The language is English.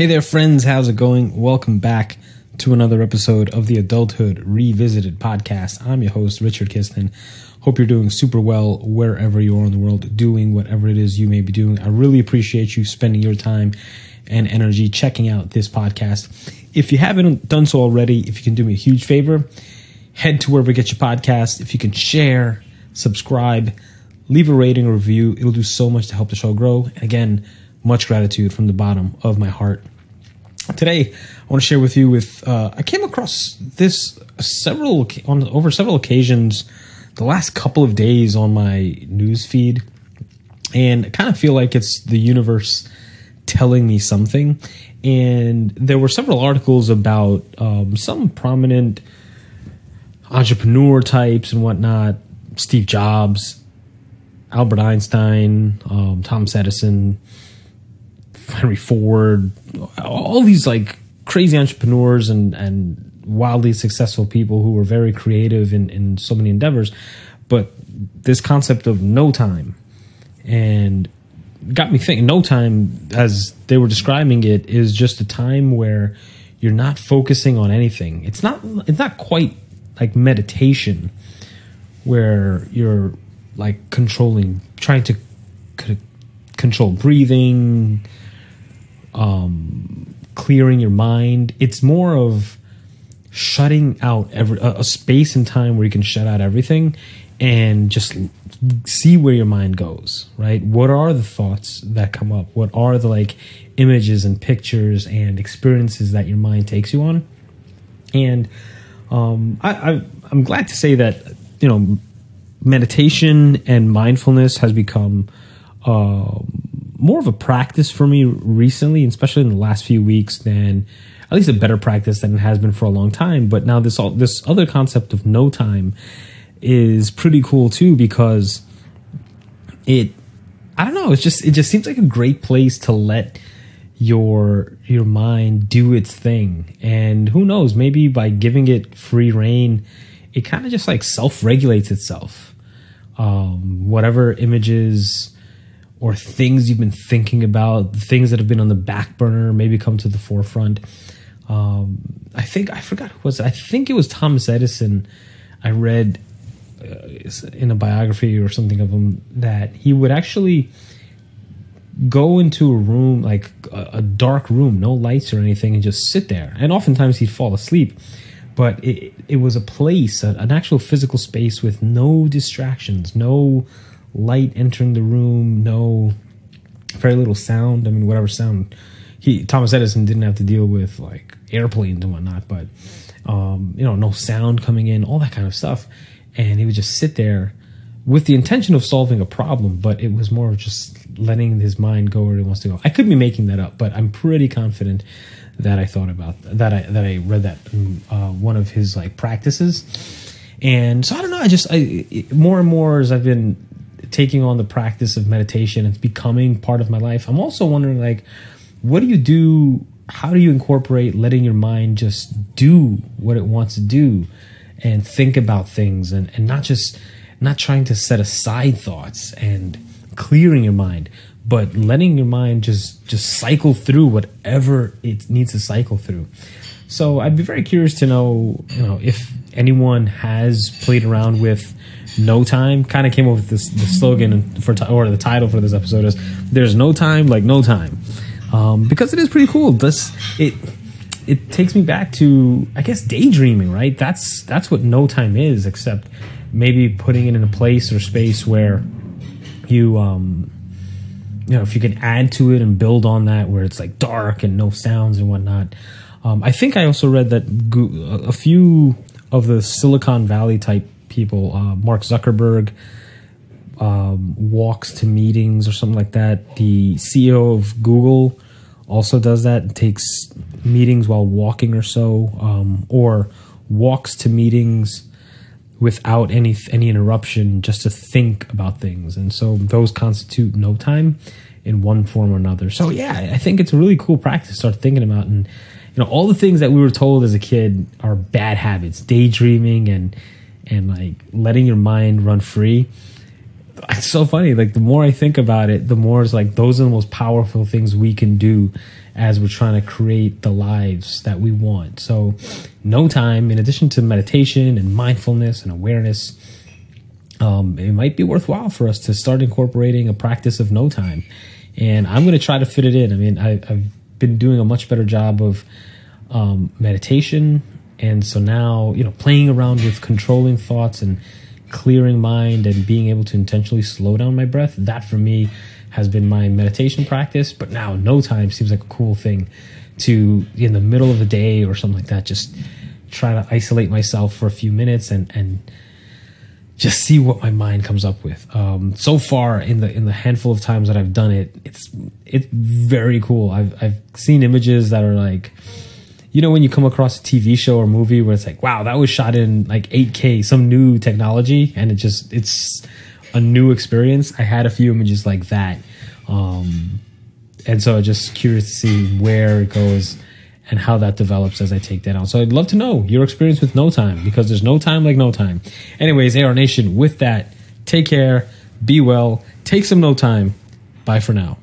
Hey there, friends. How's it going? Welcome back to another episode of the Adulthood Revisited podcast. I'm your host, Richard Kiston. Hope you're doing super well wherever you are in the world, doing whatever it is you may be doing. I really appreciate you spending your time and energy checking out this podcast. If you haven't done so already, if you can do me a huge favor, head to wherever you get your podcast. If you can share, subscribe, leave a rating or review, it'll do so much to help the show grow. And again, much gratitude from the bottom of my heart. Today, I want to share with you with uh, I came across this several on over several occasions the last couple of days on my news feed, and I kind of feel like it's the universe telling me something. And there were several articles about um, some prominent entrepreneur types and whatnot, Steve Jobs, Albert Einstein, um, Thomas Edison, Henry Ford, all these like crazy entrepreneurs and and wildly successful people who were very creative in, in so many endeavors. But this concept of no time and got me thinking no time as they were describing it is just a time where you're not focusing on anything. It's not it's not quite like meditation where you're like controlling trying to c- control breathing um clearing your mind. It's more of shutting out every a, a space and time where you can shut out everything and just see where your mind goes right? What are the thoughts that come up? What are the like images and pictures and experiences that your mind takes you on? And um, I, i'm glad to say that you know meditation and mindfulness has become uh, more of a practice for me recently especially in the last few weeks than at least a better practice than it has been for a long time. But now this all this other concept of no time is pretty cool too because it I don't know, it's just it just seems like a great place to let your your mind do its thing. And who knows, maybe by giving it free reign, it kind of just like self-regulates itself. Um, whatever images or things you've been thinking about, things that have been on the back burner, maybe come to the forefront um, I think I forgot who was. I think it was Thomas Edison. I read uh, in a biography or something of him that he would actually go into a room like a, a, dark room, no lights or anything, and just sit there. And oftentimes he'd fall asleep. But it, it was a place, an actual physical space with no distractions, no light entering the room, no very little sound. I mean, whatever sound he Thomas Edison didn't have to deal with like airplanes and whatnot, but um, you know, no sound coming in, all that kind of stuff. And he would just sit there with the intention of solving a problem, but it was more of just letting his mind go where he wants to go. I could be making that up, but I'm pretty confident that I thought about that. I that I read that uh, one of his like practices, and so I don't know. I just I more and more as I've been taking on the practice of meditation, it's becoming part of my life. I'm also wondering like what do you do? How do you incorporate letting your mind just do what it wants to do and think about things and, and not just not trying to set aside thoughts and clearing your mind, but letting your mind just just cycle through whatever it needs to cycle through. So I'd be very curious to know, you know, if anyone has played around with no time. Kind of came up with this the slogan for or the title for this episode is "There's no time like no time." um, because it is pretty cool. This it it takes me back to I guess daydreaming, right? That's that's what no time is, except maybe putting it in a place or space where you um you know if you can add to it and build on that where it's like dark and no sounds and whatnot. Um, I think I also read that a few of the Silicon Valley type people, uh, Mark Zuckerberg, um, walks to meetings or something like that. The CEO of Google also does that. and Takes meetings while walking or so, um, or walks to meetings without any any interruption, just to think about things. And so those constitute no time in one form or another. So yeah, I think it's a really cool practice to start thinking about and you know all the things that we were told as a kid are bad habits, daydreaming and and like letting your mind run free it's so funny. Like the more I think about it, the more it's like those are the most powerful things we can do as we're trying to create the lives that we want. So, no time, in addition to meditation and mindfulness and awareness, um, it might be worthwhile for us to start incorporating a practice of no time. And I'm going to try to fit it in. I mean, I, have been doing a much better job of um, meditation. And so now, you know, playing around with controlling thoughts and clearing mind and being able to intentionally slow down my breath, that for me has been my meditation practice. But now, no time seems like a cool thing to, in the middle of the day or something like that, just try to isolate myself for a few minutes and, and, just see what my mind comes up with. Um, so far, in the in the handful of times that I've done it, it's it's very cool. I've I've seen images that are like, you know, when you come across a TV show or movie where it's like, wow, that was shot in like 8K, some new technology, and it just it's a new experience. I had a few images like that, um, and so just curious to see where it goes and how that develops as I take that on. So I'd love to know your experience with No Time because there's no time like no time. Anyways, AR Nation, with that, take care, be well, take some no time. Bye for now.